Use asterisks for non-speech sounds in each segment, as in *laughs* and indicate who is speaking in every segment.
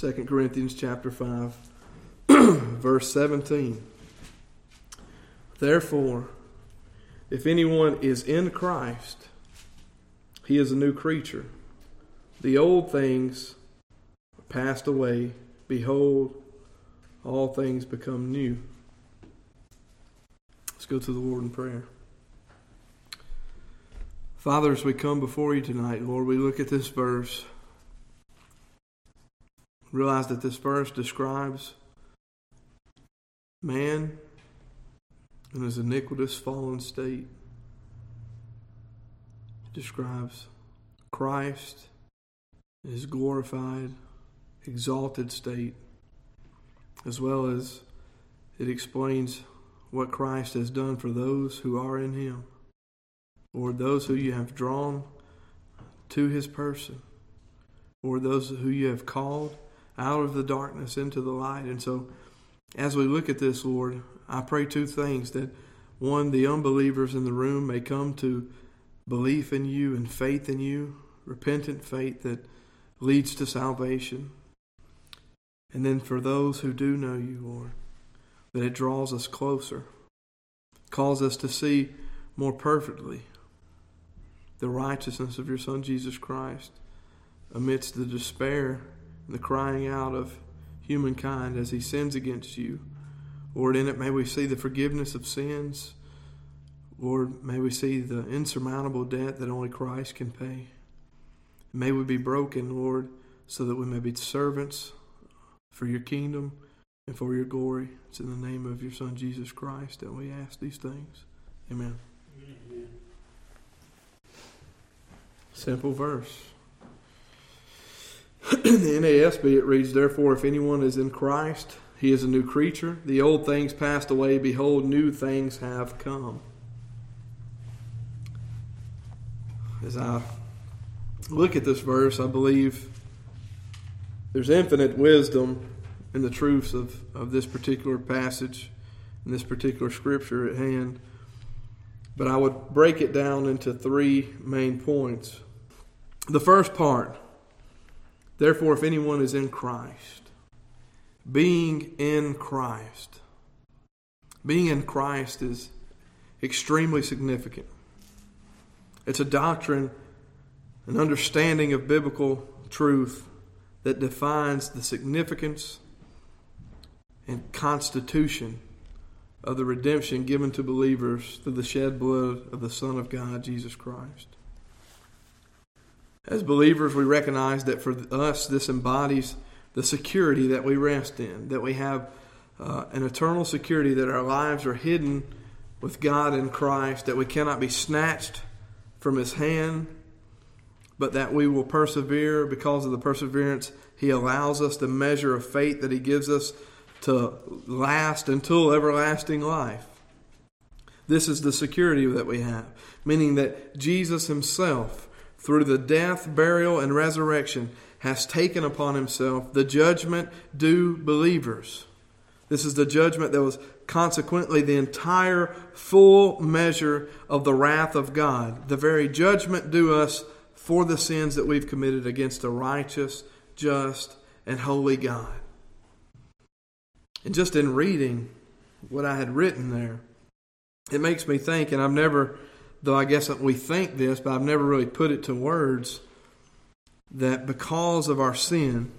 Speaker 1: 2 Corinthians chapter 5, *clears throat* verse 17. Therefore, if anyone is in Christ, he is a new creature. The old things passed away. Behold, all things become new. Let's go to the Lord in prayer. Father, as we come before you tonight, Lord, we look at this verse, realize that this verse describes man in his iniquitous fallen state. It describes Christ in his glorified, exalted state, as well as it explains what Christ has done for those who are in him. Lord, those who you have drawn to his person, or those who you have called out of the darkness into the light. And so, as we look at this, Lord, I pray two things that one, the unbelievers in the room may come to belief in you and faith in you, repentant faith that leads to salvation. And then for those who do know you, Lord, that it draws us closer, calls us to see more perfectly the righteousness of your Son Jesus Christ amidst the despair the crying out of humankind as he sins against you. Lord, in it may we see the forgiveness of sins. Lord, may we see the insurmountable debt that only Christ can pay. May we be broken, Lord, so that we may be servants for your kingdom and for your glory. It's in the name of your Son, Jesus Christ, that we ask these things. Amen. Amen. Simple verse. In *clears throat* the NASB, it reads, Therefore, if anyone is in Christ, he is a new creature. The old things passed away. Behold, new things have come. As I look at this verse, I believe there's infinite wisdom in the truths of, of this particular passage and this particular scripture at hand. But I would break it down into three main points. The first part, therefore, if anyone is in Christ, being in Christ, being in Christ is extremely significant. It's a doctrine, an understanding of biblical truth that defines the significance and constitution of the redemption given to believers through the shed blood of the Son of God, Jesus Christ. As believers, we recognize that for us, this embodies the security that we rest in, that we have uh, an eternal security that our lives are hidden with God in Christ, that we cannot be snatched from His hand, but that we will persevere because of the perseverance He allows us, the measure of faith that He gives us to last until everlasting life. This is the security that we have, meaning that Jesus Himself through the death, burial, and resurrection, has taken upon himself the judgment due believers. This is the judgment that was consequently the entire full measure of the wrath of God, the very judgment due us for the sins that we've committed against a righteous, just, and holy God. And just in reading what I had written there, it makes me think, and I've never though I guess we think this, but I've never really put it to words, that because of our sin,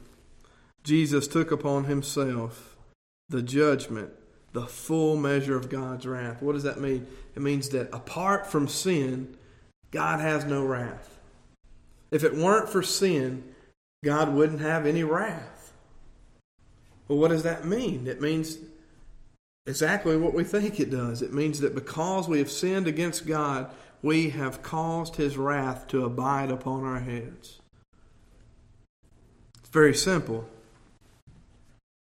Speaker 1: Jesus took upon himself the judgment, the full measure of God's wrath. What does that mean? It means that apart from sin, God has no wrath. If it weren't for sin, God wouldn't have any wrath. Well, what does that mean? It means exactly what we think it does. It means that because we have sinned against God, we have caused his wrath to abide upon our heads. It's very simple.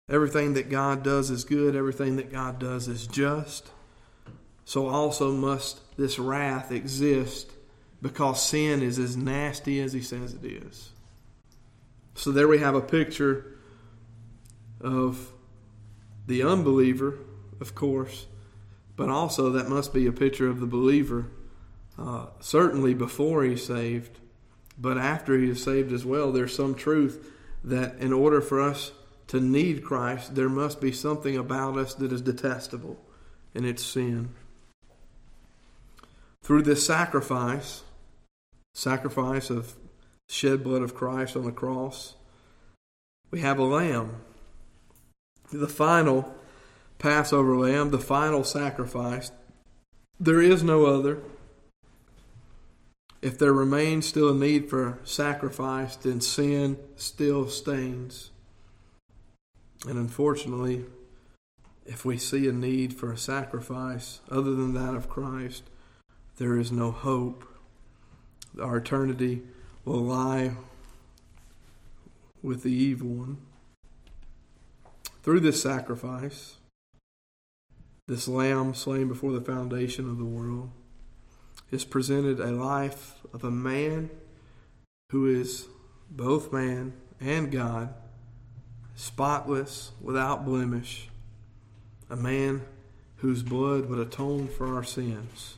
Speaker 1: Everything that God does is good, everything that God does is just. So also must this wrath exist because sin is as nasty as he says it is. So there we have a picture of the unbeliever of course, but also that must be a picture of the believer, uh, certainly before he's saved, but after he is saved as well. There's some truth that in order for us to need Christ, there must be something about us that is detestable, and it's sin. Through this sacrifice, sacrifice of shed blood of Christ on the cross, we have a lamb. The final Passover lamb, the final sacrifice. There is no other. If there remains still a need for sacrifice, then sin still stains. And unfortunately, if we see a need for a sacrifice other than that of Christ, there is no hope. Our eternity will lie with the evil one. Through this sacrifice, this lamb slain before the foundation of the world, is presented a life of a man who is both man and God, spotless, without blemish, a man whose blood would atone for our sins.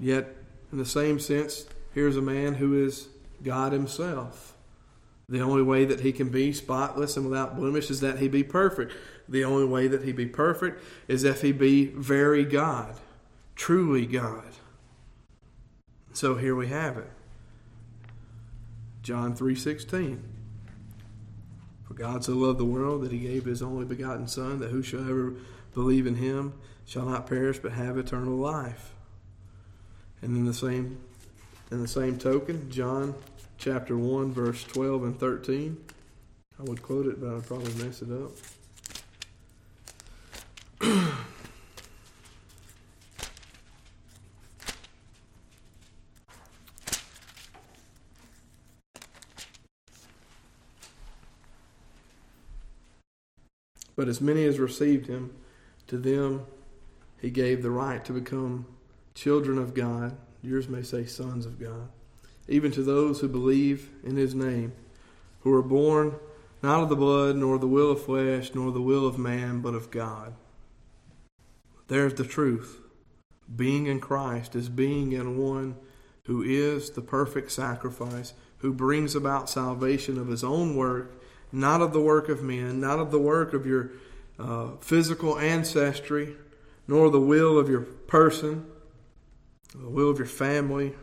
Speaker 1: Yet, in the same sense, here's a man who is God Himself. The only way that he can be spotless and without blemish is that he be perfect. The only way that he be perfect is if he be very God, truly God. So here we have it. John 3:16. For God so loved the world that he gave his only begotten son that whosoever believe in him shall not perish but have eternal life. And in the same in the same token, John chapter 1 verse 12 and 13. I would quote it, but I'd probably mess it up. *clears throat* But as many as received him, to them he gave the right to become children of God. Yours may say sons of God. Even to those who believe in his name, who are born not of the blood, nor the will of flesh, nor the will of man, but of God. There's the truth. Being in Christ is being in one who is the perfect sacrifice, who brings about salvation of his own work not of the work of men, not of the work of your uh, physical ancestry, nor the will of your person, the will of your family,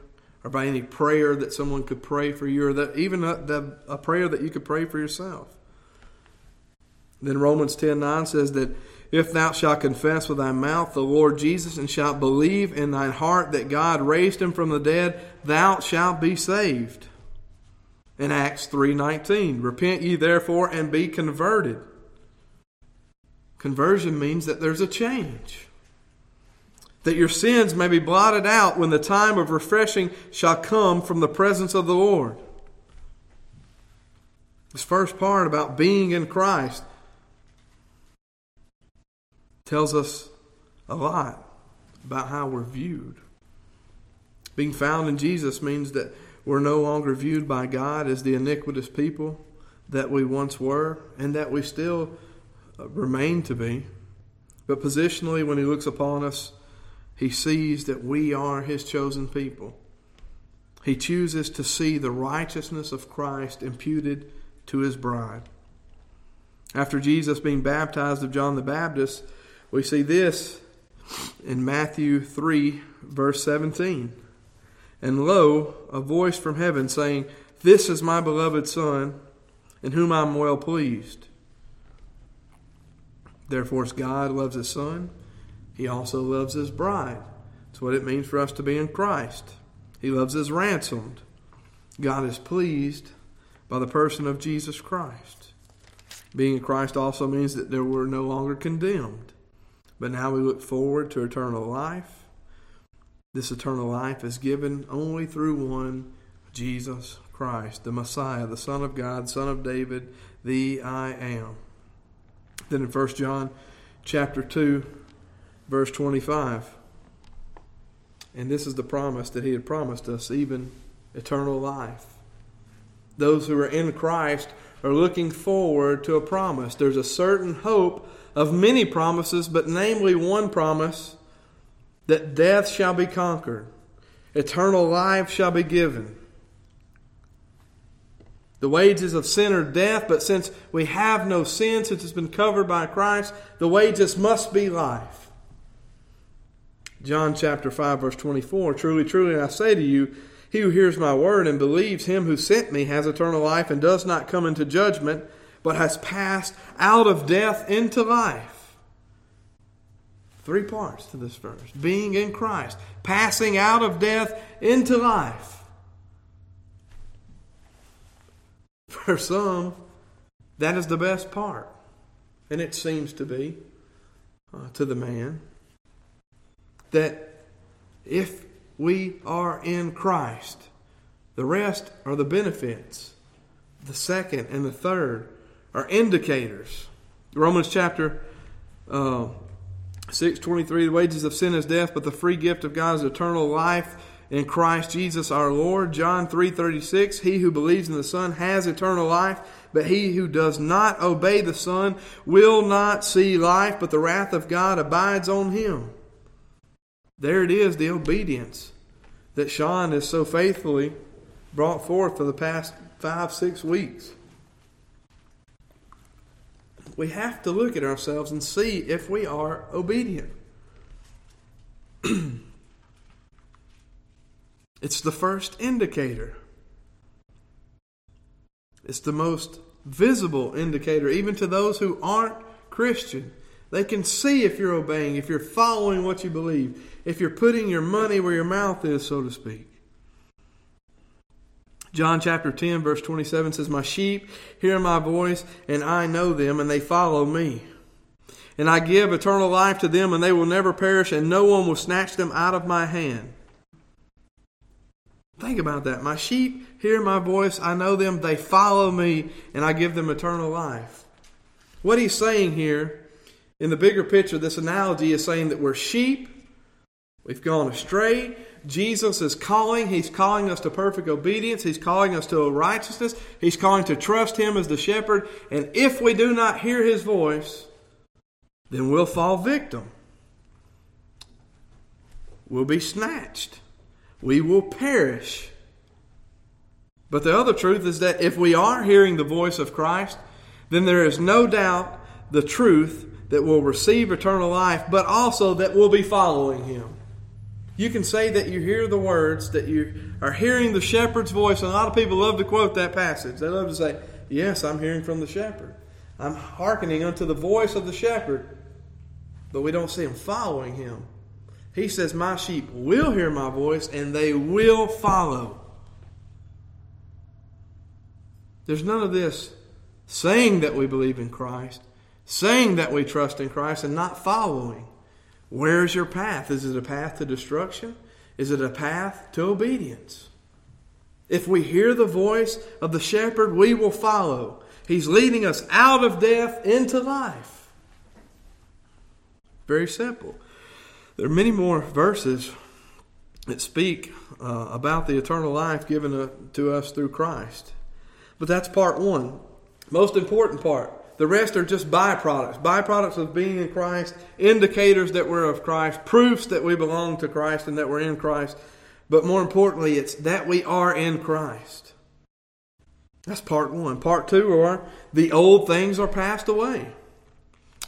Speaker 1: or by any prayer that someone could pray for you, or that even a, the, a prayer that you could pray for yourself. Then Romans 10 9 says that if thou shalt confess with thy mouth the Lord Jesus and shalt believe in thine heart that God raised him from the dead, thou shalt be saved in Acts 3:19. Repent ye therefore and be converted. Conversion means that there's a change. That your sins may be blotted out when the time of refreshing shall come from the presence of the Lord. This first part about being in Christ tells us a lot about how we're viewed. Being found in Jesus means that we're no longer viewed by God as the iniquitous people that we once were and that we still remain to be. But positionally, when He looks upon us, He sees that we are His chosen people. He chooses to see the righteousness of Christ imputed to His bride. After Jesus being baptized of John the Baptist, we see this in Matthew 3, verse 17. And lo, a voice from heaven saying, This is my beloved Son, in whom I am well pleased. Therefore, God loves his Son, he also loves his bride. That's what it means for us to be in Christ. He loves his ransomed. God is pleased by the person of Jesus Christ. Being in Christ also means that we're no longer condemned, but now we look forward to eternal life this eternal life is given only through one, Jesus Christ, the Messiah, the Son of God, Son of David, the I am. Then in 1 John chapter 2, verse 25, and this is the promise that he had promised us, even eternal life. Those who are in Christ are looking forward to a promise. There's a certain hope of many promises, but namely one promise that death shall be conquered, eternal life shall be given. The wages of sin are death, but since we have no sin, since it's been covered by Christ, the wages must be life. John chapter 5, verse 24 Truly, truly, I say to you, he who hears my word and believes him who sent me has eternal life and does not come into judgment, but has passed out of death into life. Three parts to this verse being in Christ, passing out of death into life. *laughs* For some, that is the best part. And it seems to be uh, to the man that if we are in Christ, the rest are the benefits. The second and the third are indicators. Romans chapter uh, 6 23 the wages of sin is death, but the free gift of God is eternal life in Christ Jesus our Lord. John 3:36 He who believes in the Son has eternal life, but he who does not obey the Son will not see life, but the wrath of God abides on him. There it is, the obedience that Sean has so faithfully brought forth for the past five, six weeks. We have to look at ourselves and see if we are obedient. *clears throat* it's the first indicator. It's the most visible indicator, even to those who aren't Christian. They can see if you're obeying, if you're following what you believe, if you're putting your money where your mouth is, so to speak. John chapter 10, verse 27 says, My sheep hear my voice, and I know them, and they follow me. And I give eternal life to them, and they will never perish, and no one will snatch them out of my hand. Think about that. My sheep hear my voice, I know them, they follow me, and I give them eternal life. What he's saying here in the bigger picture, this analogy is saying that we're sheep, we've gone astray. Jesus is calling. He's calling us to perfect obedience. He's calling us to righteousness. He's calling to trust Him as the shepherd. And if we do not hear His voice, then we'll fall victim. We'll be snatched. We will perish. But the other truth is that if we are hearing the voice of Christ, then there is no doubt the truth that will receive eternal life, but also that will be following him. You can say that you hear the words, that you are hearing the shepherd's voice. And a lot of people love to quote that passage. They love to say, Yes, I'm hearing from the shepherd. I'm hearkening unto the voice of the shepherd. But we don't see him following him. He says, My sheep will hear my voice and they will follow. There's none of this saying that we believe in Christ saying that we trust in Christ and not following. Where's your path? Is it a path to destruction? Is it a path to obedience? If we hear the voice of the shepherd, we will follow. He's leading us out of death into life. Very simple. There are many more verses that speak uh, about the eternal life given to, to us through Christ. But that's part one. Most important part. The rest are just byproducts, byproducts of being in Christ, indicators that we're of Christ, proofs that we belong to Christ and that we're in Christ. But more importantly, it's that we are in Christ. That's part one. Part two are the old things are passed away.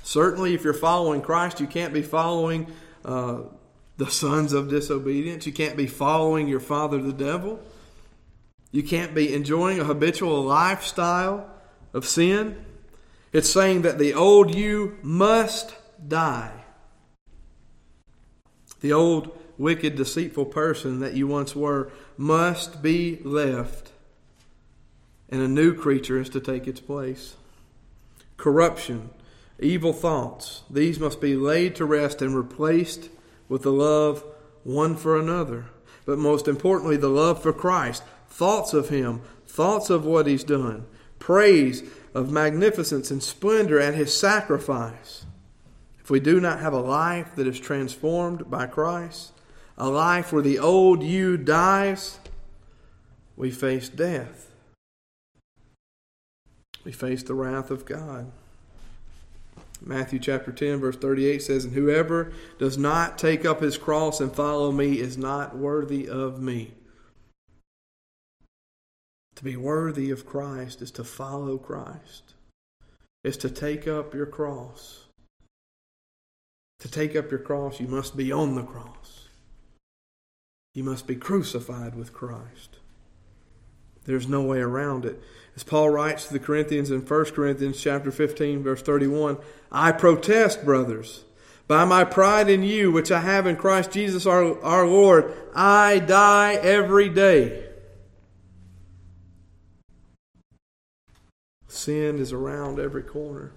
Speaker 1: Certainly, if you're following Christ, you can't be following uh, the sons of disobedience. You can't be following your father, the devil. You can't be enjoying a habitual lifestyle of sin. It's saying that the old you must die. The old, wicked, deceitful person that you once were must be left, and a new creature is to take its place. Corruption, evil thoughts, these must be laid to rest and replaced with the love one for another. But most importantly, the love for Christ, thoughts of Him, thoughts of what He's done, praise of magnificence and splendor at his sacrifice. If we do not have a life that is transformed by Christ, a life where the old you dies, we face death. We face the wrath of God. Matthew chapter 10, verse 38 says, And whoever does not take up his cross and follow me is not worthy of me. To be worthy of Christ is to follow Christ, is to take up your cross. To take up your cross, you must be on the cross. You must be crucified with Christ. There's no way around it. As Paul writes to the Corinthians in 1 Corinthians chapter 15 verse 31, I protest, brothers, by my pride in you which I have in Christ Jesus our, our Lord, I die every day. Sin is around every corner.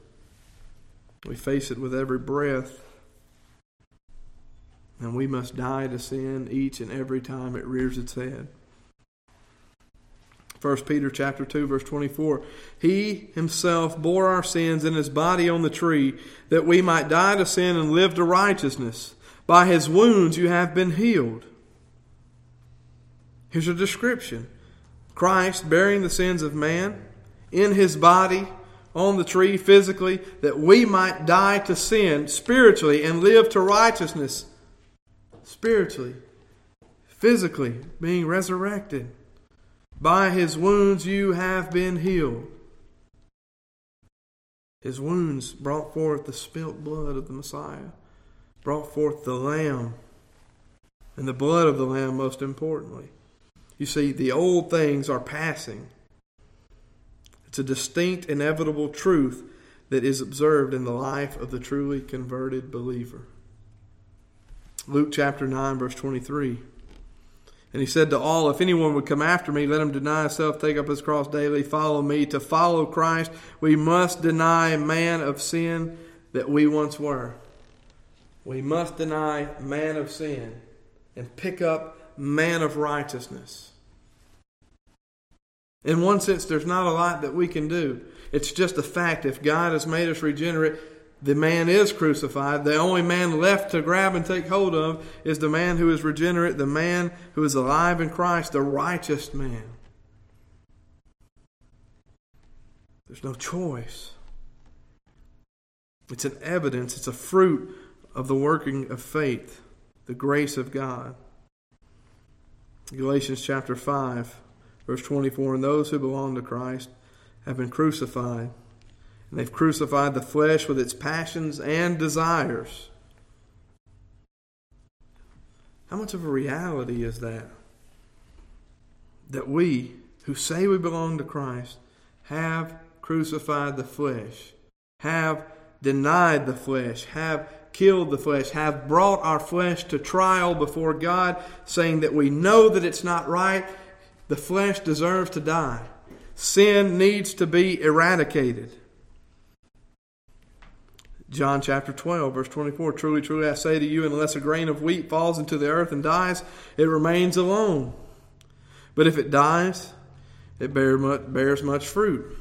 Speaker 1: We face it with every breath. And we must die to sin each and every time it rears its head. 1 Peter chapter 2 verse 24 He himself bore our sins in his body on the tree that we might die to sin and live to righteousness by his wounds you have been healed Here's a description Christ bearing the sins of man in his body on the tree physically that we might die to sin spiritually and live to righteousness spiritually, physically, being resurrected. By his wounds you have been healed. His wounds brought forth the spilt blood of the Messiah, brought forth the Lamb, and the blood of the Lamb, most importantly. You see, the old things are passing. It's a distinct, inevitable truth that is observed in the life of the truly converted believer. Luke chapter 9, verse 23. And he said to all, If anyone would come after me, let him deny himself, take up his cross daily, follow me. To follow Christ, we must deny man of sin that we once were. We must deny man of sin and pick up man of righteousness. In one sense, there's not a lot that we can do. It's just a fact. If God has made us regenerate, the man is crucified. The only man left to grab and take hold of is the man who is regenerate, the man who is alive in Christ, the righteous man. There's no choice. It's an evidence, it's a fruit of the working of faith, the grace of God. Galatians chapter 5, verse 24 And those who belong to Christ have been crucified and they've crucified the flesh with its passions and desires. How much of a reality is that? That we, who say we belong to Christ, have crucified the flesh, have denied the flesh, have killed the flesh, have brought our flesh to trial before God, saying that we know that it's not right. The flesh deserves to die. Sin needs to be eradicated. John chapter 12, verse 24 Truly, truly, I say to you, unless a grain of wheat falls into the earth and dies, it remains alone. But if it dies, it bears much fruit.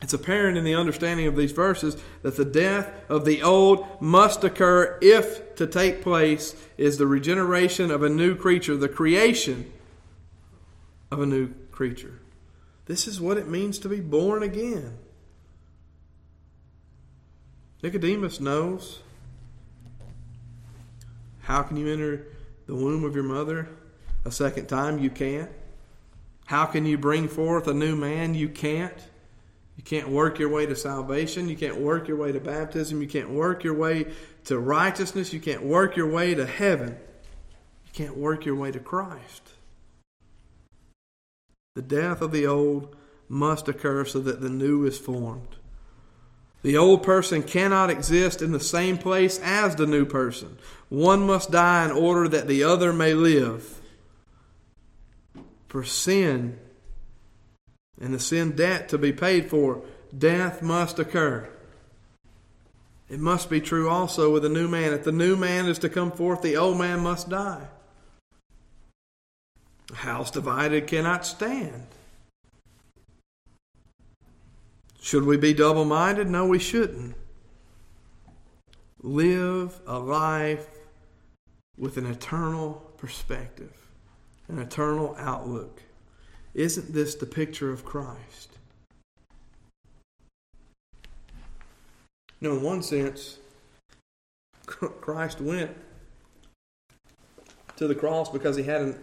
Speaker 1: It's apparent in the understanding of these verses that the death of the old must occur if to take place is the regeneration of a new creature, the creation of a new creature. This is what it means to be born again. Nicodemus knows. How can you enter the womb of your mother a second time? You can't. How can you bring forth a new man? You can't. You can't work your way to salvation. You can't work your way to baptism. You can't work your way to righteousness. You can't work your way to heaven. You can't work your way to Christ. The death of the old must occur so that the new is formed. The old person cannot exist in the same place as the new person. One must die in order that the other may live. For sin and the sin debt to be paid for, death must occur. It must be true also with the new man. If the new man is to come forth, the old man must die. A house divided cannot stand. Should we be double minded? No, we shouldn't. Live a life with an eternal perspective, an eternal outlook. Isn't this the picture of Christ? You know, in one sense, *laughs* Christ went to the cross because he had an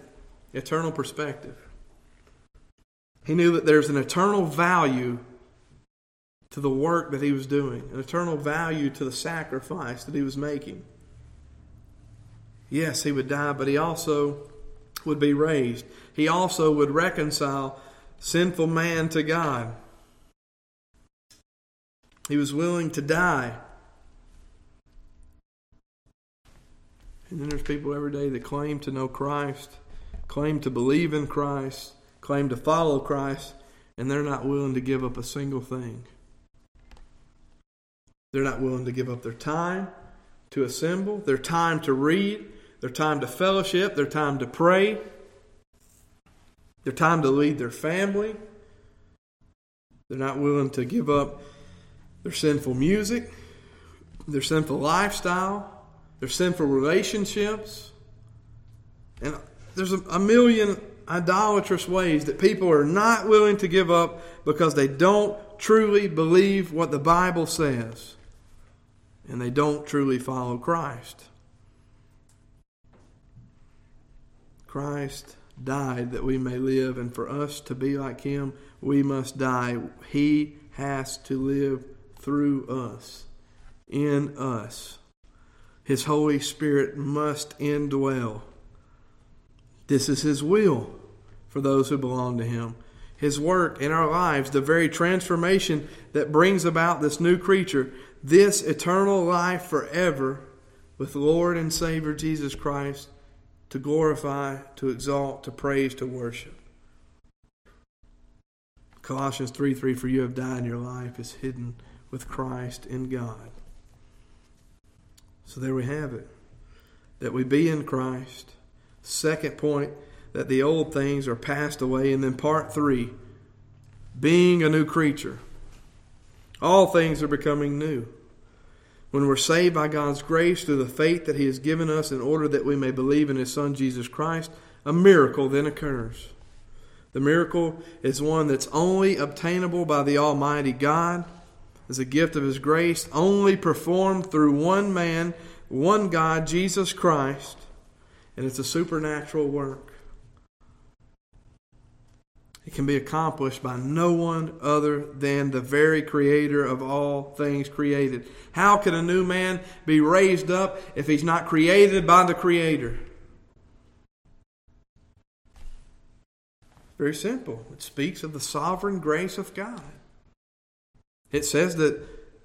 Speaker 1: eternal perspective. He knew that there's an eternal value to the work that he was doing, an eternal value to the sacrifice that he was making. Yes, he would die, but he also would be raised. He also would reconcile sinful man to God. He was willing to die. And then there's people every day that claim to know Christ, claim to believe in Christ, claim to follow Christ, and they're not willing to give up a single thing. They're not willing to give up their time to assemble, their time to read, their time to fellowship, their time to pray, their time to lead their family. They're not willing to give up their sinful music, their sinful lifestyle, their sinful relationships. And there's a, a million idolatrous ways that people are not willing to give up because they don't truly believe what the Bible says and they don't truly follow Christ. Christ died that we may live, and for us to be like Him, we must die. He has to live through us, in us. His Holy Spirit must indwell. This is His will for those who belong to Him. His work in our lives, the very transformation that brings about this new creature, this eternal life forever with Lord and Savior Jesus Christ to glorify, to exalt, to praise, to worship. Colossians 3 3 For you have died, and your life is hidden with Christ in God. So there we have it. That we be in Christ. Second point, that the old things are passed away. And then part three, being a new creature. All things are becoming new. When we're saved by God's grace through the faith that He has given us in order that we may believe in His Son Jesus Christ, a miracle then occurs. The miracle is one that's only obtainable by the Almighty God as a gift of His grace, only performed through one man, one God, Jesus Christ, and it's a supernatural work. It can be accomplished by no one other than the very creator of all things created. How can a new man be raised up if he's not created by the creator? Very simple. It speaks of the sovereign grace of God. It says that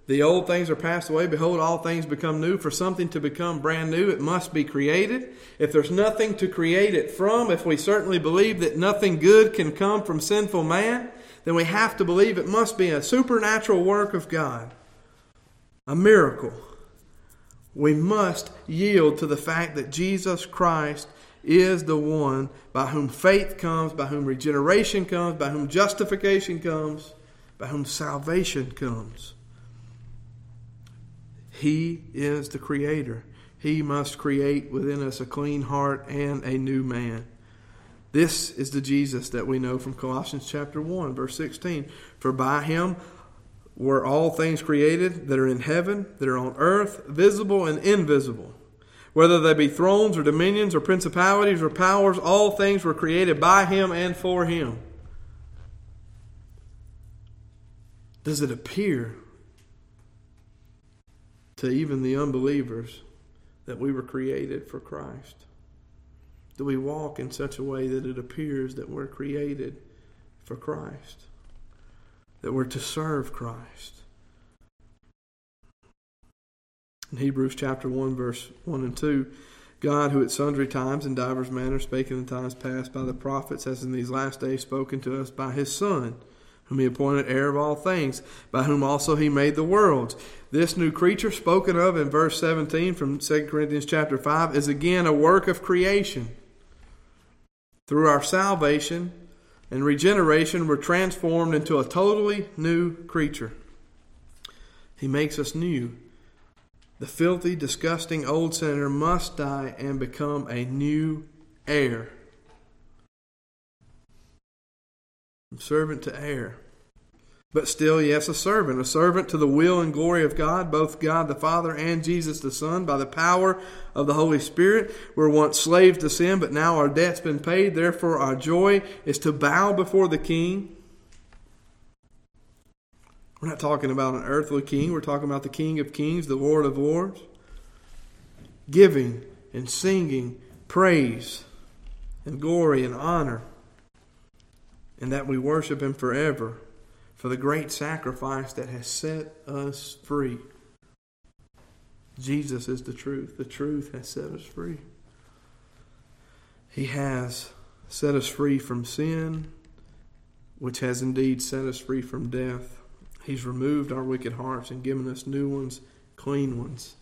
Speaker 1: the old things are passed away. Behold, all things become new. For something to become brand new, it must be created. If there's nothing to create it from, if we certainly believe that nothing good can come from sinful man, then we have to believe it must be a supernatural work of God, a miracle. We must yield to the fact that Jesus Christ is the one by whom faith comes, by whom regeneration comes, by whom justification comes, by whom salvation comes. He is the Creator. He must create within us a clean heart and a new man. This is the Jesus that we know from Colossians chapter 1, verse 16. For by him were all things created that are in heaven, that are on earth, visible and invisible. Whether they be thrones or dominions or principalities or powers, all things were created by him and for him. Does it appear to even the unbelievers that we were created for Christ? Do we walk in such a way that it appears that we're created for Christ? That we're to serve Christ? In Hebrews chapter 1, verse 1 and 2, God, who at sundry times and divers manners spake in the times past by the prophets, has in these last days spoken to us by his Son whom he appointed heir of all things, by whom also he made the worlds. This new creature spoken of in verse 17 from 2 Corinthians chapter 5 is again a work of creation. Through our salvation and regeneration, we're transformed into a totally new creature. He makes us new. The filthy, disgusting old sinner must die and become a new heir. Servant to heir. but still, yes, a servant, a servant to the will and glory of God, both God the Father and Jesus the Son, by the power of the Holy Spirit. We're once slaves to sin, but now our debt's been paid. Therefore, our joy is to bow before the King. We're not talking about an earthly king, we're talking about the King of Kings, the Lord of Lords. Giving and singing praise and glory and honor, and that we worship Him forever for the great sacrifice that has set us free. Jesus is the truth. The truth has set us free. He has set us free from sin, which has indeed set us free from death. He's removed our wicked hearts and given us new ones, clean ones,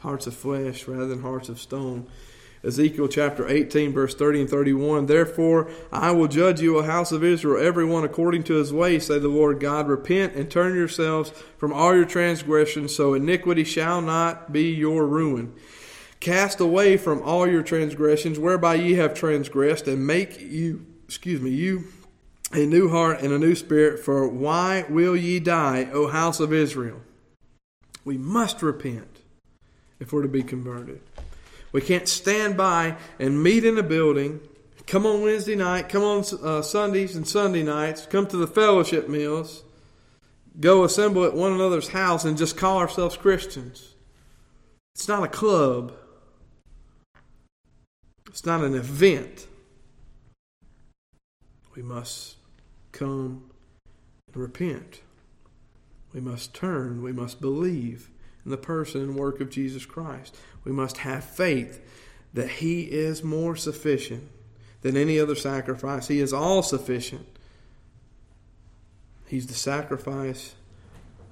Speaker 1: hearts of flesh rather than hearts of stone. Ezekiel chapter 18, verse 30 and 31. Therefore, I will judge you, a house of Israel, every one according to his way, say the Lord God. Repent and turn yourselves from all your transgressions, so iniquity shall not be your ruin. Cast away from all your transgressions, whereby ye have transgressed, and make you, excuse me, you a new heart and a new spirit. For why will ye die, O house of Israel? We must repent if we're to be converted. We can't stand by and meet in a building, come on Wednesday night, come on uh, Sundays and Sunday nights, come to the fellowship meals, go assemble at one another's house and just call ourselves Christians. It's not a club. It's not an event. We must come and repent. We must turn. We must believe in the person and work of Jesus Christ. We must have faith that He is more sufficient than any other sacrifice. He is all sufficient. He's the sacrifice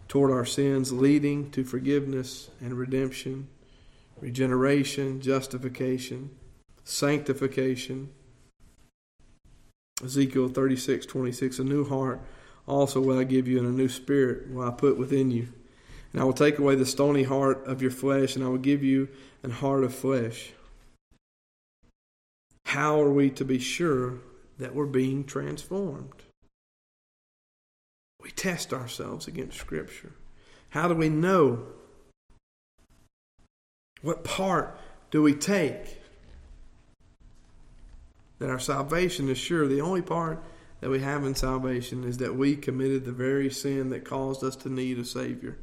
Speaker 1: toward our sins, leading to forgiveness and redemption, regeneration, justification, sanctification. Ezekiel 36 26, a new heart also will I give you, and a new spirit will I put within you. And I will take away the stony heart of your flesh, and I will give you an heart of flesh. How are we to be sure that we're being transformed? We test ourselves against Scripture. How do we know? What part do we take? That our salvation is sure. The only part that we have in salvation is that we committed the very sin that caused us to need a Savior.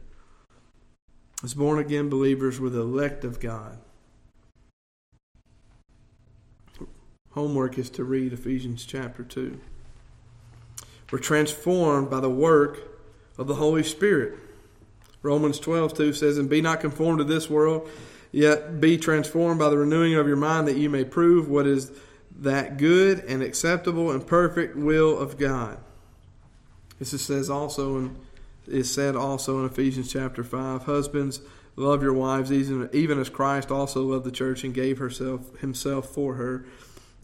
Speaker 1: As born again believers, we're the elect of God. Homework is to read Ephesians chapter 2. We're transformed by the work of the Holy Spirit. Romans 12, 2 says, And be not conformed to this world, yet be transformed by the renewing of your mind, that you may prove what is that good and acceptable and perfect will of God. This is says also in is said also in Ephesians chapter 5 Husbands, love your wives, even, even as Christ also loved the church and gave herself, himself for her,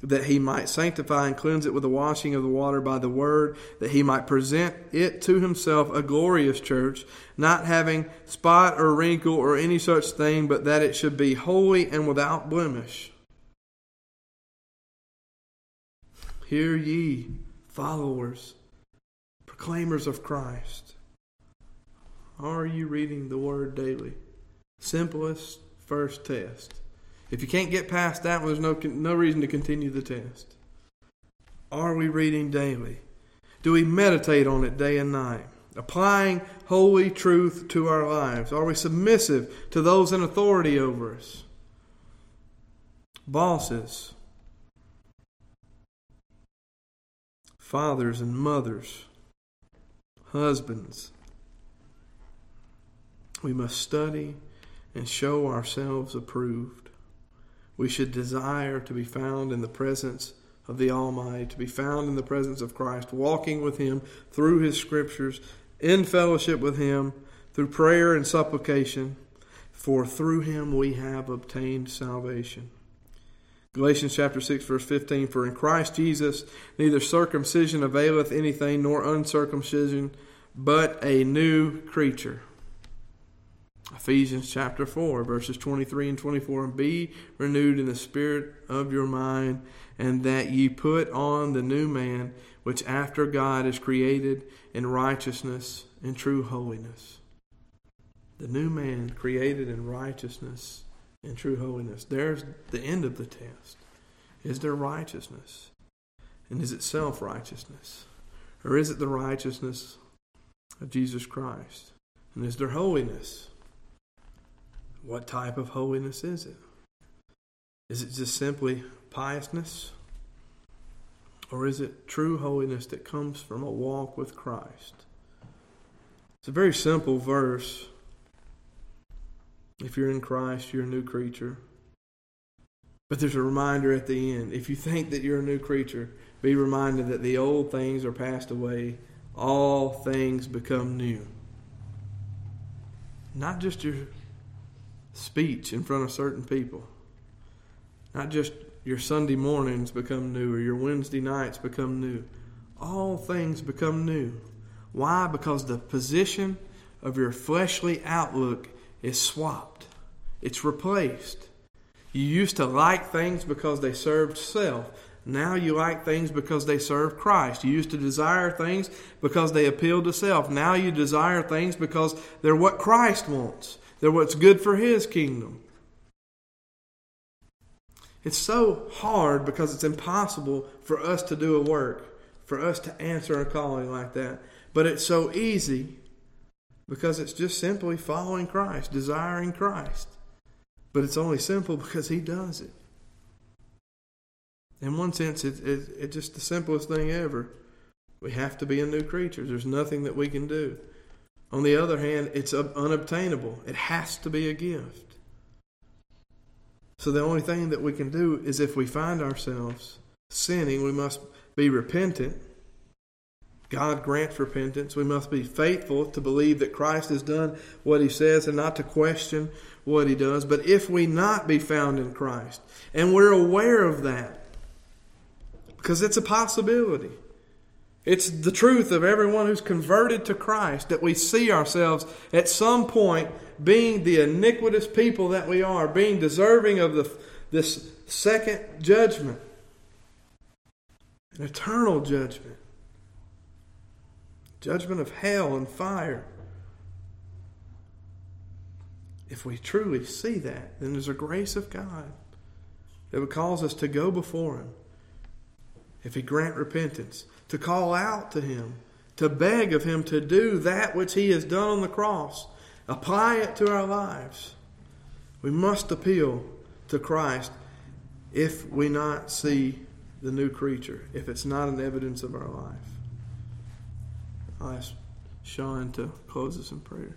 Speaker 1: that he might sanctify and cleanse it with the washing of the water by the word, that he might present it to himself a glorious church, not having spot or wrinkle or any such thing, but that it should be holy and without blemish. Hear ye, followers, proclaimers of Christ. Are you reading the Word daily? Simplest first test. If you can't get past that, there's no, no reason to continue the test. Are we reading daily? Do we meditate on it day and night? Applying holy truth to our lives? Are we submissive to those in authority over us? Bosses, fathers and mothers, husbands, we must study and show ourselves approved. We should desire to be found in the presence of the Almighty, to be found in the presence of Christ, walking with Him through His Scriptures, in fellowship with Him, through prayer and supplication, for through Him we have obtained salvation. Galatians chapter 6 verse 15 For in Christ Jesus neither circumcision availeth anything nor uncircumcision but a new creature Ephesians chapter 4, verses 23 and 24. And be renewed in the spirit of your mind, and that ye put on the new man, which after God is created in righteousness and true holiness. The new man created in righteousness and true holiness. There's the end of the test. Is there righteousness? And is it self righteousness? Or is it the righteousness of Jesus Christ? And is there holiness? What type of holiness is it? Is it just simply piousness? Or is it true holiness that comes from a walk with Christ? It's a very simple verse. If you're in Christ, you're a new creature. But there's a reminder at the end. If you think that you're a new creature, be reminded that the old things are passed away, all things become new. Not just your speech in front of certain people, not just your Sunday mornings become new or your Wednesday nights become new. All things become new. Why? Because the position of your fleshly outlook is swapped, it's replaced. You used to like things because they served self. Now you like things because they serve Christ. You used to desire things because they appeal to self. Now you desire things because they're what Christ wants. They're what's good for His kingdom. It's so hard because it's impossible for us to do a work, for us to answer a calling like that. But it's so easy because it's just simply following Christ, desiring Christ. But it's only simple because He does it. In one sense, it's it, it just the simplest thing ever. We have to be a new creature. There's nothing that we can do. On the other hand, it's unobtainable. It has to be a gift. So the only thing that we can do is if we find ourselves sinning, we must be repentant. God grants repentance. We must be faithful to believe that Christ has done what he says and not to question what he does. But if we not be found in Christ, and we're aware of that, because it's a possibility. It's the truth of everyone who's converted to Christ that we see ourselves at some point being the iniquitous people that we are, being deserving of the, this second judgment, an eternal judgment, judgment of hell and fire. If we truly see that, then there's a grace of God that would cause us to go before Him. If He grant repentance, to call out to Him, to beg of Him to do that which He has done on the cross, apply it to our lives. We must appeal to Christ if we not see the new creature, if it's not an evidence of our life. I'll ask Sean to close us in prayer.